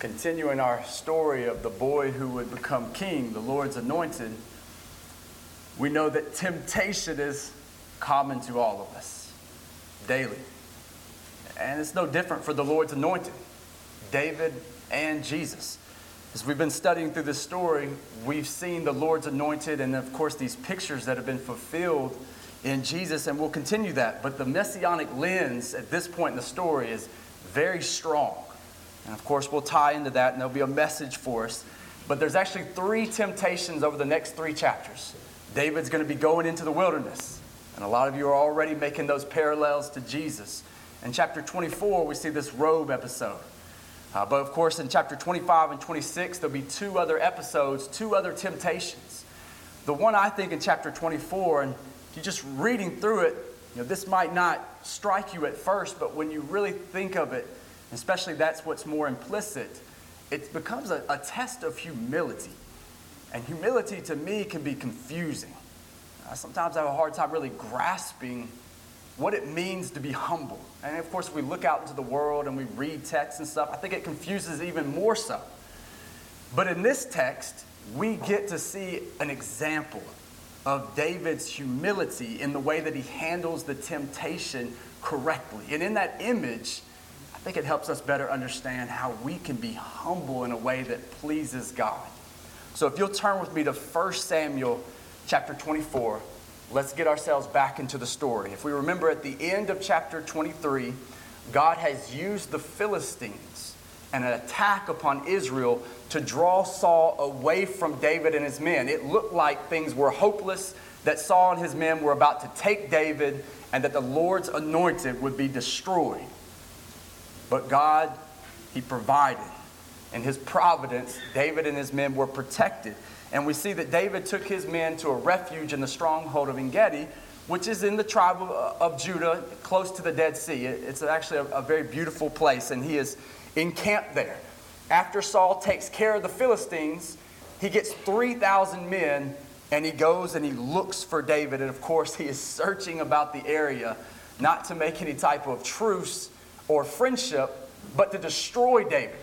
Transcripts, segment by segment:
continuing our story of the boy who would become king, the Lord's anointed, we know that temptation is common to all of us daily. And it's no different for the Lord's anointed, David and Jesus. As we've been studying through this story, we've seen the Lord's anointed and, of course, these pictures that have been fulfilled in Jesus, and we'll continue that. But the messianic lens at this point in the story is very strong. And of course, we'll tie into that and there'll be a message for us. But there's actually three temptations over the next three chapters. David's going to be going into the wilderness. And a lot of you are already making those parallels to Jesus. In chapter 24, we see this robe episode. Uh, but of course, in chapter 25 and 26, there'll be two other episodes, two other temptations. The one I think in chapter 24, and if you're just reading through it, you know, this might not strike you at first, but when you really think of it, especially that's what's more implicit, it becomes a, a test of humility. And humility to me can be confusing. Sometimes I sometimes have a hard time really grasping what it means to be humble. And of course, we look out into the world and we read texts and stuff, I think it confuses even more so. But in this text, we get to see an example of David's humility in the way that he handles the temptation correctly. And in that image, I think it helps us better understand how we can be humble in a way that pleases God. So if you'll turn with me to 1 Samuel chapter 24, let's get ourselves back into the story. If we remember at the end of chapter 23, God has used the Philistines and an attack upon Israel to draw Saul away from David and his men. It looked like things were hopeless, that Saul and his men were about to take David, and that the Lord's anointed would be destroyed. But God, He provided. In His providence, David and his men were protected. And we see that David took his men to a refuge in the stronghold of Engedi, which is in the tribe of, of Judah, close to the Dead Sea. It's actually a, a very beautiful place, and he is encamped there. After Saul takes care of the Philistines, he gets 3,000 men and he goes and he looks for David. And of course, he is searching about the area, not to make any type of truce or friendship, but to destroy David.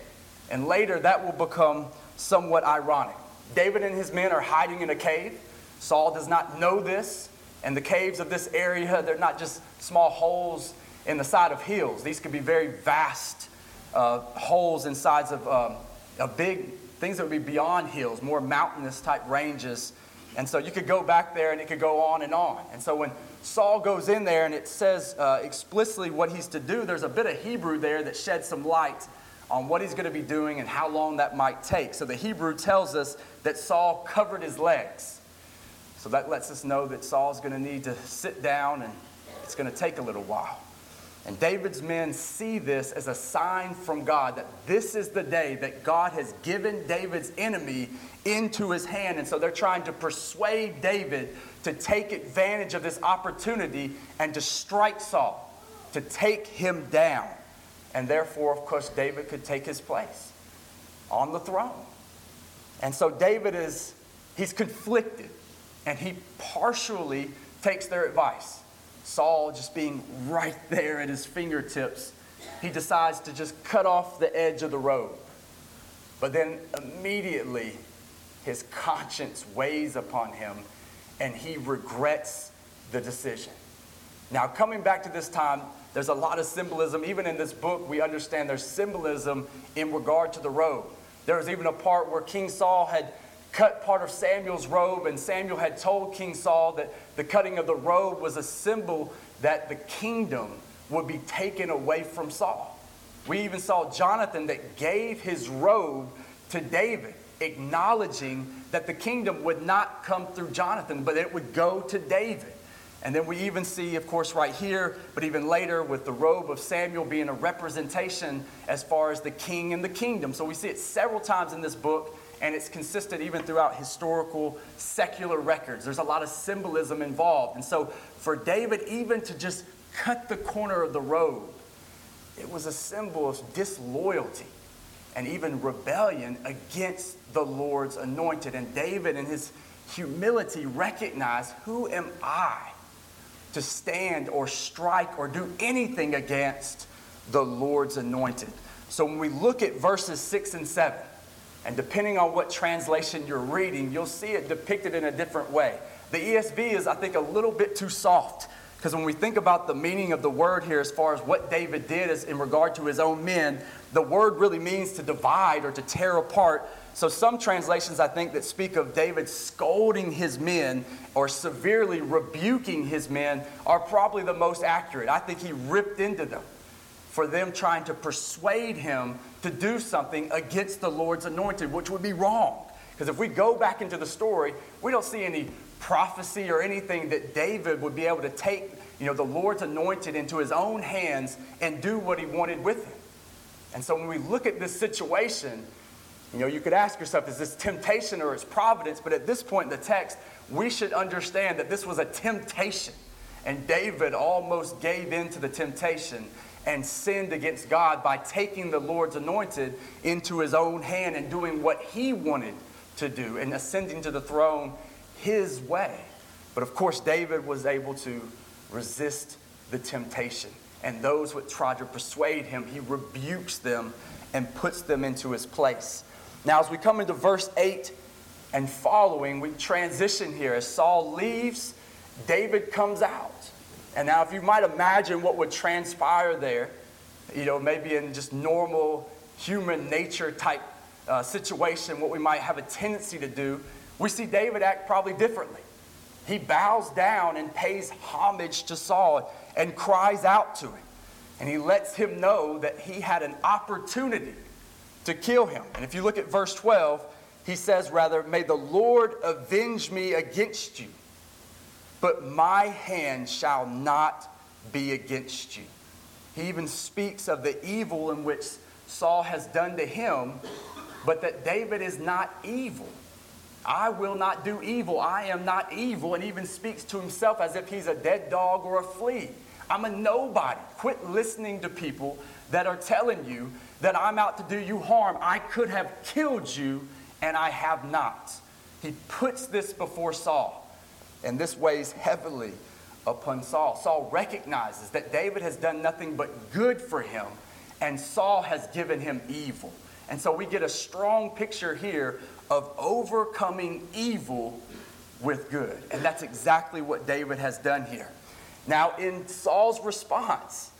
And later that will become somewhat ironic. David and his men are hiding in a cave. Saul does not know this. And the caves of this area, they're not just small holes in the side of hills. These could be very vast uh, holes inside of um, a big things that would be beyond hills, more mountainous type ranges. And so you could go back there and it could go on and on. And so when Saul goes in there and it says uh, explicitly what he's to do. There's a bit of Hebrew there that sheds some light on what he's going to be doing and how long that might take. So the Hebrew tells us that Saul covered his legs. So that lets us know that Saul's going to need to sit down and it's going to take a little while. And David's men see this as a sign from God that this is the day that God has given David's enemy into his hand. And so they're trying to persuade David to take advantage of this opportunity and to strike Saul, to take him down. And therefore, of course, David could take his place on the throne. And so David is, he's conflicted and he partially takes their advice. Saul just being right there at his fingertips, he decides to just cut off the edge of the robe. But then immediately his conscience weighs upon him and he regrets the decision. Now, coming back to this time, there's a lot of symbolism. Even in this book, we understand there's symbolism in regard to the robe. There was even a part where King Saul had cut part of Samuel's robe, and Samuel had told King Saul that the cutting of the robe was a symbol that the kingdom would be taken away from Saul. We even saw Jonathan that gave his robe to David acknowledging that the kingdom would not come through Jonathan, but it would go to David. And then we even see, of course, right here, but even later with the robe of Samuel being a representation as far as the king and the kingdom. So we see it several times in this book, and it's consistent even throughout historical secular records. There's a lot of symbolism involved. And so for David, even to just cut the corner of the robe, it was a symbol of disloyalty and even rebellion against the Lord's anointed. And David, in his humility, recognized who am I to stand or strike or do anything against the Lord's anointed? So when we look at verses 6 and 7, and depending on what translation you're reading, you'll see it depicted in a different way. The ESV is, I think, a little bit too soft because when we think about the meaning of the word here, as far as what David did as in regard to his own men, the word really means to divide or to tear apart. So some translations, I think, that speak of David scolding his men or severely rebuking his men are probably the most accurate. I think he ripped into them for them trying to persuade him to do something against the Lord's anointed, which would be wrong. Because if we go back into the story, we don't see any prophecy or anything that David would be able to take, you know, the Lord's anointed into his own hands and do what he wanted with him. And so when we look at this situation, you know, you could ask yourself, is this temptation or is providence? But at this point in the text, we should understand that this was a temptation. And David almost gave in to the temptation and sinned against God by taking the Lord's anointed into his own hand and doing what he wanted to do and ascending to the throne his way. But of course, David was able to resist the temptation. And those who try to persuade him, he rebukes them and puts them into his place. Now, as we come into verse 8 and following, we transition here. As Saul leaves, David comes out. And now, if you might imagine what would transpire there, you know, maybe in just normal human nature type uh, situation, what we might have a tendency to do we see David act probably differently. He bows down and pays homage to Saul and cries out to him. And he lets him know that he had an opportunity to kill him. And if you look at verse 12, he says, rather, May the Lord avenge me against you, but my hand shall not be against you. He even speaks of the evil in which Saul has done to him, but that David is not evil. I will not do evil. I am not evil, and even speaks to himself as if he's a dead dog or a flea. I'm a nobody. Quit listening to people that are telling you that I'm out to do you harm. I could have killed you, and I have not. He puts this before Saul, and this weighs heavily upon Saul. Saul recognizes that David has done nothing but good for him, and Saul has given him evil. And so we get a strong picture here of overcoming evil with good. And that's exactly what David has done here. Now, in Saul's response,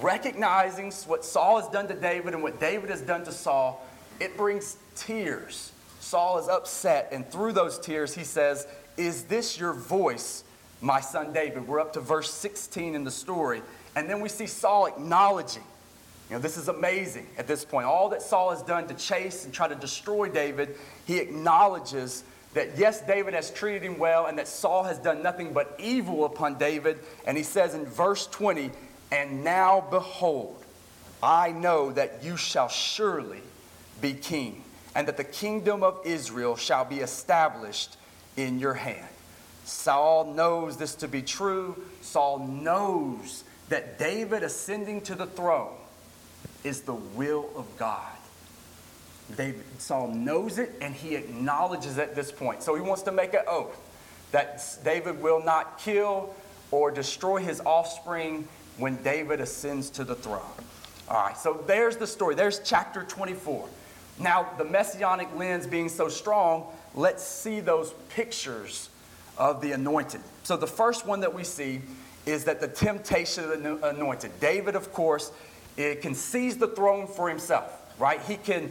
recognizing what Saul has done to David and what David has done to Saul, it brings tears. Saul is upset, and through those tears, he says, Is this your voice, my son David? We're up to verse 16 in the story. And then we see Saul acknowledging you know, this is amazing at this point. All that Saul has done to chase and try to destroy David, he acknowledges that yes, David has treated him well and that Saul has done nothing but evil upon David. And he says in verse 20, And now behold, I know that you shall surely be king, and that the kingdom of Israel shall be established in your hand. Saul knows this to be true. Saul knows that David ascending to the throne is the will of God. David, Saul knows it and he acknowledges at this point. So he wants to make an oath that David will not kill or destroy his offspring when David ascends to the throne. All right, so there's the story. There's chapter 24. Now, the messianic lens being so strong, let's see those pictures of the anointed. So, the first one that we see is that the temptation of the anointed. David, of course, it can seize the throne for himself, right? He can,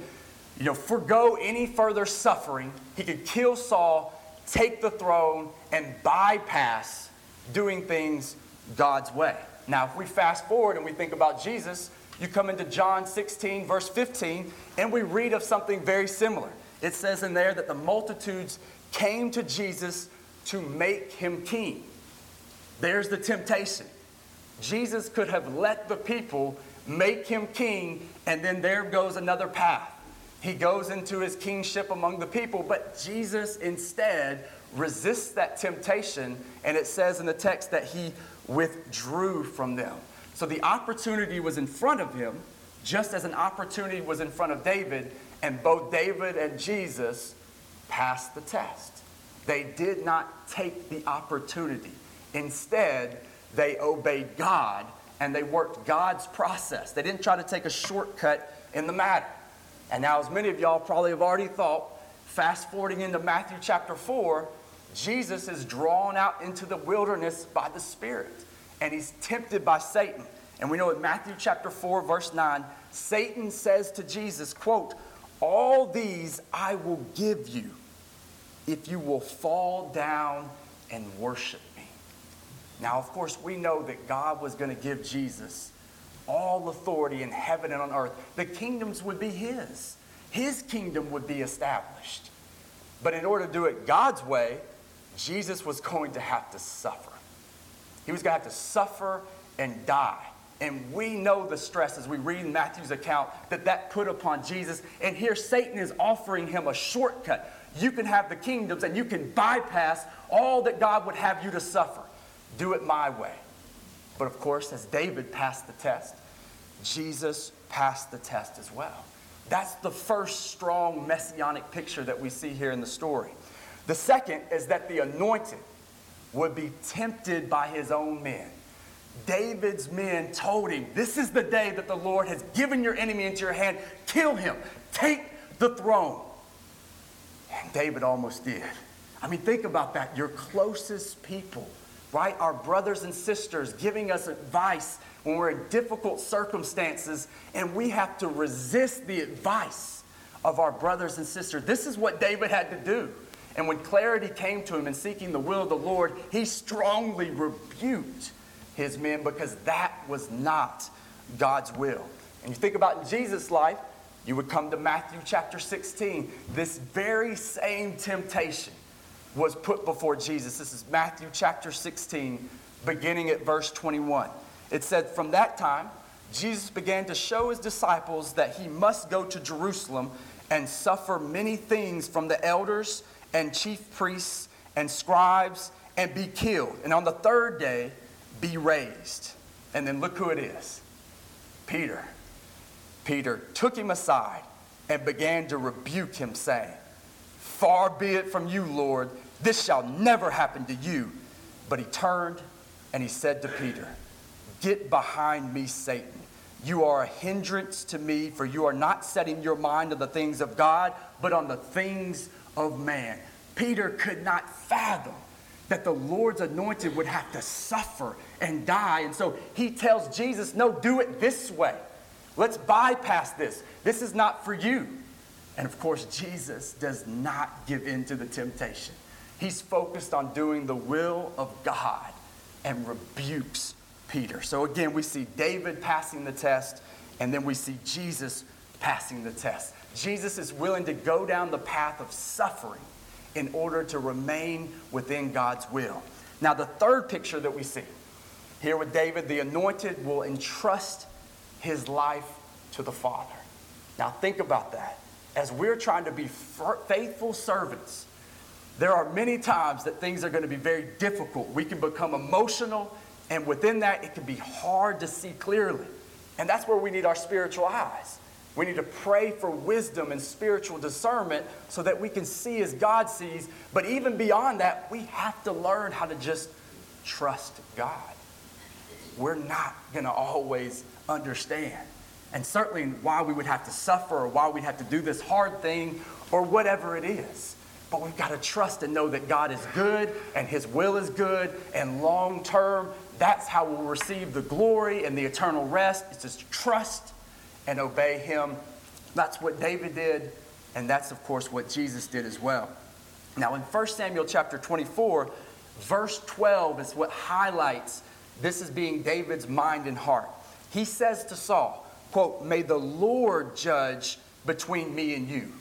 you know, forego any further suffering. He could kill Saul, take the throne, and bypass doing things God's way. Now, if we fast forward and we think about Jesus, you come into John 16, verse 15, and we read of something very similar. It says in there that the multitudes came to Jesus to make him king. There's the temptation. Jesus could have let the people make him king, and then there goes another path. He goes into his kingship among the people, but Jesus instead resists that temptation, and it says in the text that he withdrew from them. So the opportunity was in front of him, just as an opportunity was in front of David, and both David and Jesus passed the test. They did not take the opportunity. Instead, they obeyed God and they worked God's process. They didn't try to take a shortcut in the matter. And now, as many of y'all probably have already thought, fast forwarding into Matthew chapter 4, Jesus is drawn out into the wilderness by the Spirit, and he's tempted by Satan. And we know in Matthew chapter 4, verse 9, Satan says to Jesus, quote, All these I will give you if you will fall down and worship me. Now, of course, we know that God was going to give Jesus all authority in heaven and on earth. The kingdoms would be his, his kingdom would be established. But in order to do it God's way, Jesus was going to have to suffer. He was going to have to suffer and die. And we know the stress as we read in Matthew's account that that put upon Jesus. And here Satan is offering him a shortcut. You can have the kingdoms and you can bypass all that God would have you to suffer. Do it my way. But of course, as David passed the test, Jesus passed the test as well. That's the first strong messianic picture that we see here in the story. The second is that the anointed would be tempted by his own men. David's men told him, This is the day that the Lord has given your enemy into your hand. Kill him, take the throne. And David almost did. I mean, think about that. Your closest people, right? Our brothers and sisters giving us advice when we're in difficult circumstances, and we have to resist the advice of our brothers and sisters. This is what David had to do. And when clarity came to him in seeking the will of the Lord, he strongly rebuked his men because that was not God's will. And you think about Jesus' life, you would come to Matthew chapter 16. This very same temptation was put before Jesus. This is Matthew chapter 16, beginning at verse 21. It said, From that time, Jesus began to show his disciples that he must go to Jerusalem and suffer many things from the elders and chief priests and scribes and be killed. And on the third day, be raised. And then look who it is Peter. Peter took him aside and began to rebuke him, saying, Far be it from you, Lord, this shall never happen to you. But he turned and he said to Peter, Get behind me, Satan. You are a hindrance to me, for you are not setting your mind on the things of God, but on the things of man. Peter could not fathom that the Lord's anointed would have to suffer and die. And so he tells Jesus, No, do it this way. Let's bypass this. This is not for you. And of course, Jesus does not give in to the temptation. He's focused on doing the will of God and rebukes Peter. So again, we see David passing the test, and then we see Jesus passing the test. Jesus is willing to go down the path of suffering in order to remain within God's will. Now, the third picture that we see here with David, the anointed will entrust his life to the Father. Now, think about that. As we're trying to be faithful servants, there are many times that things are going to be very difficult. We can become emotional, and within that, it can be hard to see clearly. And that's where we need our spiritual eyes. We need to pray for wisdom and spiritual discernment so that we can see as God sees. But even beyond that, we have to learn how to just trust God. We're not going to always understand. And certainly why we would have to suffer or why we'd have to do this hard thing or whatever it is. But we've got to trust and know that God is good and His will is good and long term, that's how we'll receive the glory and the eternal rest. It's just trust and obey him. That's what David did, and that's, of course, what Jesus did as well. Now, in 1 Samuel chapter 24, verse 12 is what highlights this as being David's mind and heart. He says to Saul, quote, May the Lord judge between me and you.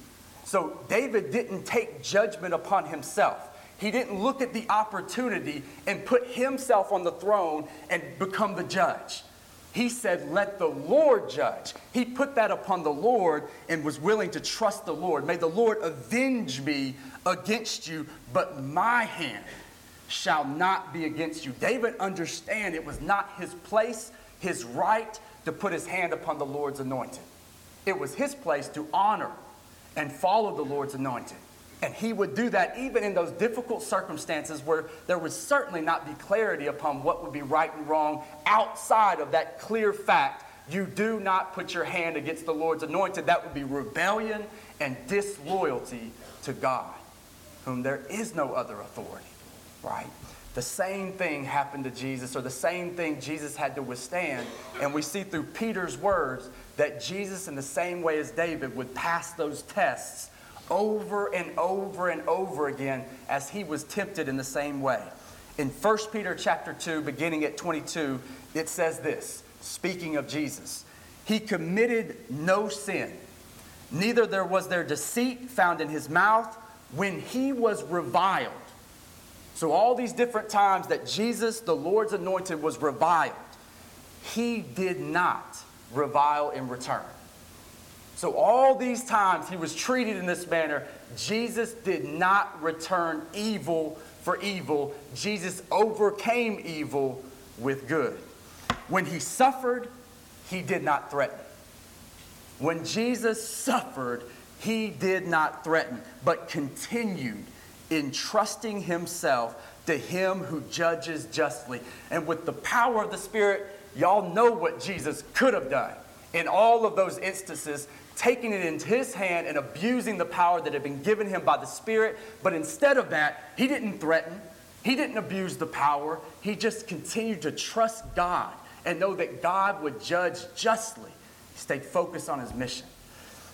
So David didn't take judgment upon himself. He didn't look at the opportunity and put himself on the throne and become the judge. He said, Let the Lord judge. He put that upon the Lord and was willing to trust the Lord. May the Lord avenge me against you, but my hand shall not be against you. David understand it was not his place, his right to put his hand upon the Lord's anointed. It was his place to honor and follow the Lord's anointed. And he would do that even in those difficult circumstances where there would certainly not be clarity upon what would be right and wrong outside of that clear fact. You do not put your hand against the Lord's anointed. That would be rebellion and disloyalty to God, whom there is no other authority, right? The same thing happened to Jesus, or the same thing Jesus had to withstand. And we see through Peter's words that Jesus, in the same way as David, would pass those tests over and over and over again as he was tempted in the same way. In 1 Peter chapter 2, beginning at 22, it says this, speaking of Jesus, he committed no sin, neither there was there deceit found in his mouth when he was reviled. So, all these different times that Jesus, the Lord's anointed, was reviled, he did not revile in return. So, all these times he was treated in this manner, Jesus did not return evil for evil. Jesus overcame evil with good. When he suffered, he did not threaten. When Jesus suffered, he did not threaten, but continued entrusting himself to him who judges justly. And with the power of the Spirit, y'all know what Jesus could have done in all of those instances taking it into his hand and abusing the power that had been given him by the Spirit. But instead of that, he didn't threaten, he didn't abuse the power. He just continued to trust God and know that God would judge justly. He stayed focused on his mission.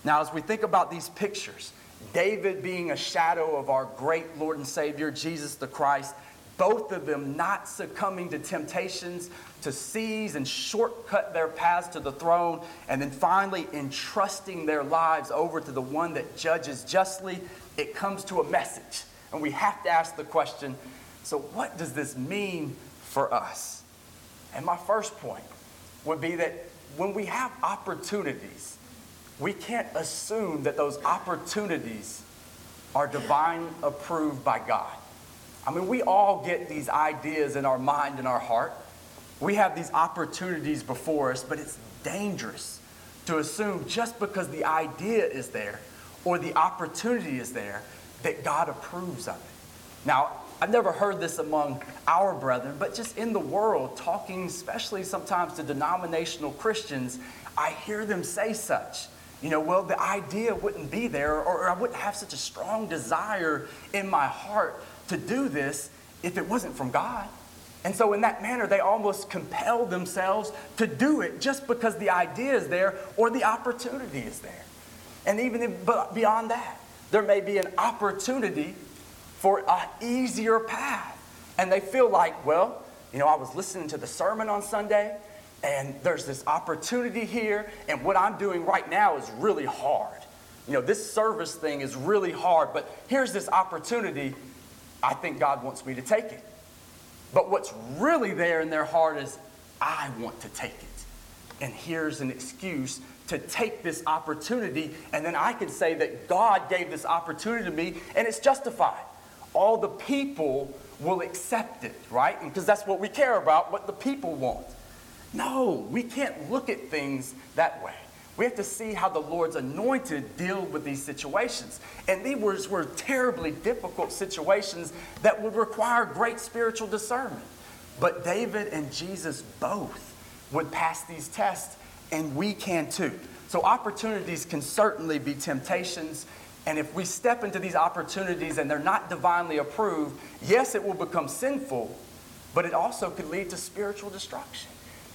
Now, as we think about these pictures, David being a shadow of our great Lord and Savior, Jesus the Christ, both of them not succumbing to temptations to seize and shortcut their paths to the throne, and then finally entrusting their lives over to the one that judges justly, it comes to a message. And we have to ask the question so, what does this mean for us? And my first point would be that when we have opportunities, we can't assume that those opportunities are divine approved by God. I mean, we all get these ideas in our mind and our heart. We have these opportunities before us, but it's dangerous to assume just because the idea is there or the opportunity is there that God approves of it. Now, I've never heard this among our brethren, but just in the world, talking especially sometimes to denominational Christians, I hear them say such. You know, well, the idea wouldn't be there, or I wouldn't have such a strong desire in my heart to do this if it wasn't from God. And so, in that manner, they almost compel themselves to do it just because the idea is there or the opportunity is there. And even if, but beyond that, there may be an opportunity for an easier path. And they feel like, well, you know, I was listening to the sermon on Sunday, and there's this opportunity here, and what I'm doing right now is really hard. You know, this service thing is really hard, but here's this opportunity I think God wants me to take it. But what's really there in their heart is, I want to take it. And here's an excuse to take this opportunity, and then I can say that God gave this opportunity to me, and it's justified. All the people will accept it, right? Because that's what we care about, what the people want. No, we can't look at things that way. We have to see how the Lord's anointed deal with these situations. And these were, were terribly difficult situations that would require great spiritual discernment. But David and Jesus both would pass these tests, and we can too. So, opportunities can certainly be temptations. And if we step into these opportunities and they're not divinely approved, yes, it will become sinful, but it also could lead to spiritual destruction.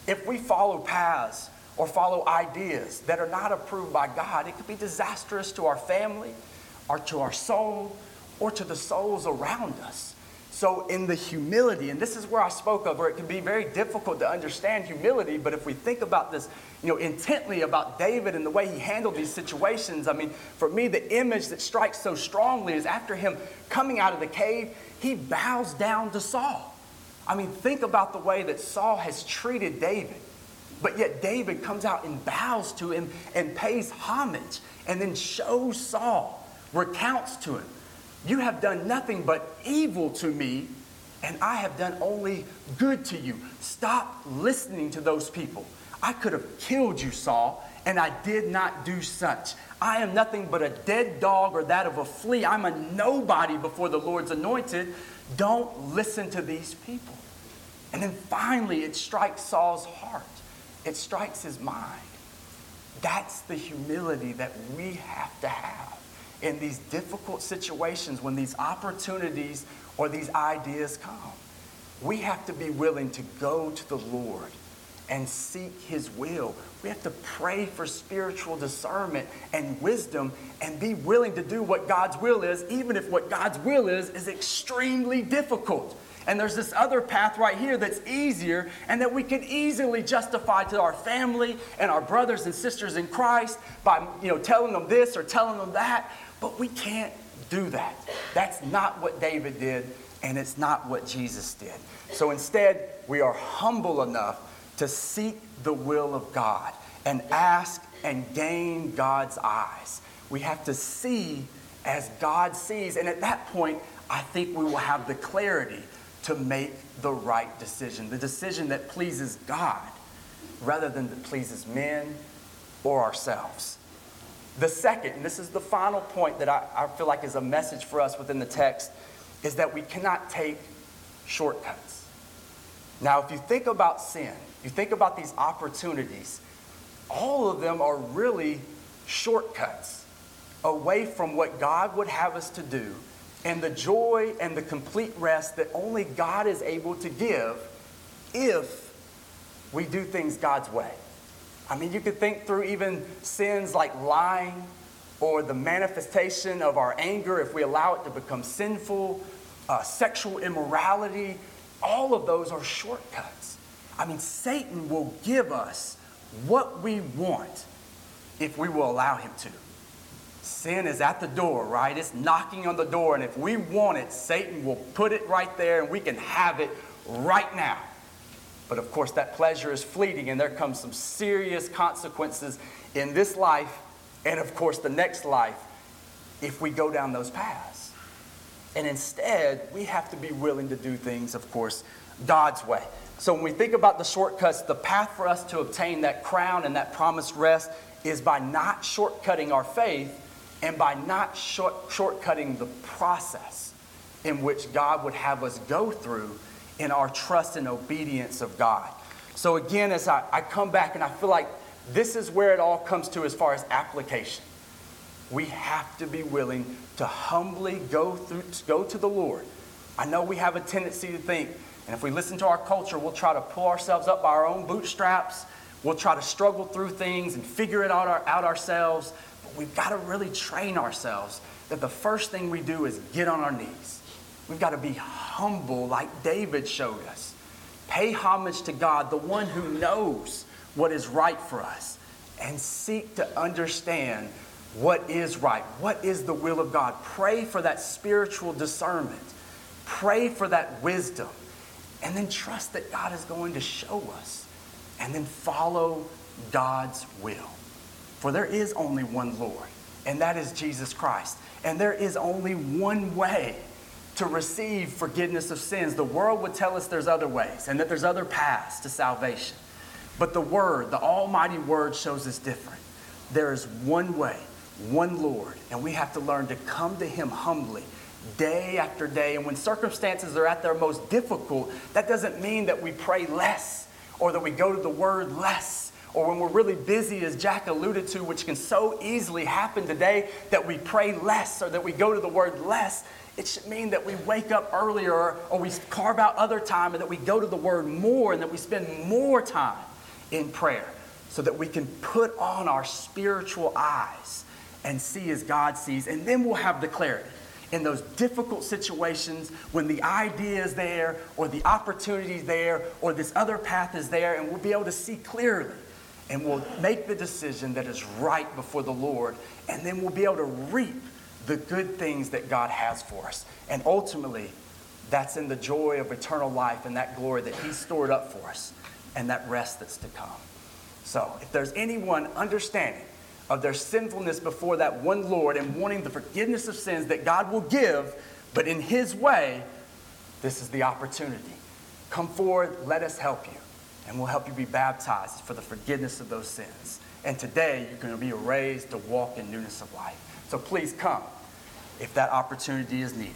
If we follow paths or follow ideas that are not approved by God, it could be disastrous to our family or to our soul or to the souls around us. So, in the humility, and this is where I spoke of, where it can be very difficult to understand humility, but if we think about this, you know, intently about David and the way he handled these situations, I mean, for me, the image that strikes so strongly is after him coming out of the cave, he bows down to Saul. I mean, think about the way that Saul has treated David. But yet David comes out and bows to him and pays homage and then shows Saul, recounts to him, You have done nothing but evil to me, and I have done only good to you. Stop listening to those people. I could have killed you, Saul, and I did not do such. I am nothing but a dead dog or that of a flea. I'm a nobody before the Lord's anointed. Don't listen to these people. And then finally, it strikes Saul's heart, it strikes his mind. That's the humility that we have to have in these difficult situations when these opportunities or these ideas come. We have to be willing to go to the Lord and seek His will. We have to pray for spiritual discernment and wisdom and be willing to do what God's will is, even if what God's will is is extremely difficult. And there's this other path right here that's easier and that we can easily justify to our family and our brothers and sisters in Christ by you know telling them this or telling them that, but we can't do that. That's not what David did and it's not what Jesus did. So instead, we are humble enough to seek the will of God and ask and gain God's eyes. We have to see as God sees. And at that point, I think we will have the clarity to make the right decision, the decision that pleases God rather than that pleases men or ourselves. The second, and this is the final point that I, I feel like is a message for us within the text, is that we cannot take shortcuts. Now, if you think about sin, you think about these opportunities, all of them are really shortcuts away from what God would have us to do and the joy and the complete rest that only God is able to give if we do things God's way. I mean, you could think through even sins like lying or the manifestation of our anger if we allow it to become sinful, uh, sexual immorality. All of those are shortcuts. I mean, Satan will give us what we want if we will allow him to. Sin is at the door, right? It's knocking on the door. And if we want it, Satan will put it right there and we can have it right now. But of course, that pleasure is fleeting and there comes some serious consequences in this life and, of course, the next life if we go down those paths. And instead, we have to be willing to do things, of course, God's way. So when we think about the shortcuts, the path for us to obtain that crown and that promised rest is by not shortcutting our faith and by not short, shortcutting the process in which God would have us go through in our trust and obedience of God. So, again, as I, I come back and I feel like this is where it all comes to as far as application. We have to be willing to humbly go, through, go to the Lord. I know we have a tendency to think, and if we listen to our culture, we'll try to pull ourselves up by our own bootstraps. We'll try to struggle through things and figure it out, our, out ourselves we've got to really train ourselves that the first thing we do is get on our knees. We've got to be humble like David showed us. Pay homage to God, the one who knows what is right for us, and seek to understand what is right, what is the will of God. Pray for that spiritual discernment, pray for that wisdom, and then trust that God is going to show us, and then follow God's will. For there is only one Lord, and that is Jesus Christ. And there is only one way to receive forgiveness of sins. The world would tell us there's other ways and that there's other paths to salvation. But the Word, the Almighty Word, shows us different. There is one way, one Lord, and we have to learn to come to Him humbly day after day. And when circumstances are at their most difficult, that doesn't mean that we pray less or that we go to the Word less or when we're really busy, as Jack alluded to, which can so easily happen today, that we pray less or that we go to the word less, it should mean that we wake up earlier or we carve out other time and that we go to the word more and that we spend more time in prayer so that we can put on our spiritual eyes and see as God sees. And then we'll have the clarity in those difficult situations when the idea is there or the opportunity is there or this other path is there, and we'll be able to see clearly and we'll make the decision that is right before the Lord, and then we'll be able to reap the good things that God has for us. And ultimately, that's in the joy of eternal life and that glory that He stored up for us and that rest that's to come. So, if there's anyone understanding of their sinfulness before that one Lord and wanting the forgiveness of sins that God will give, but in His way, this is the opportunity. Come forward, let us help you. And we'll help you be baptized for the forgiveness of those sins. And today, you're going to be raised to walk in newness of life. So please come if that opportunity is needed.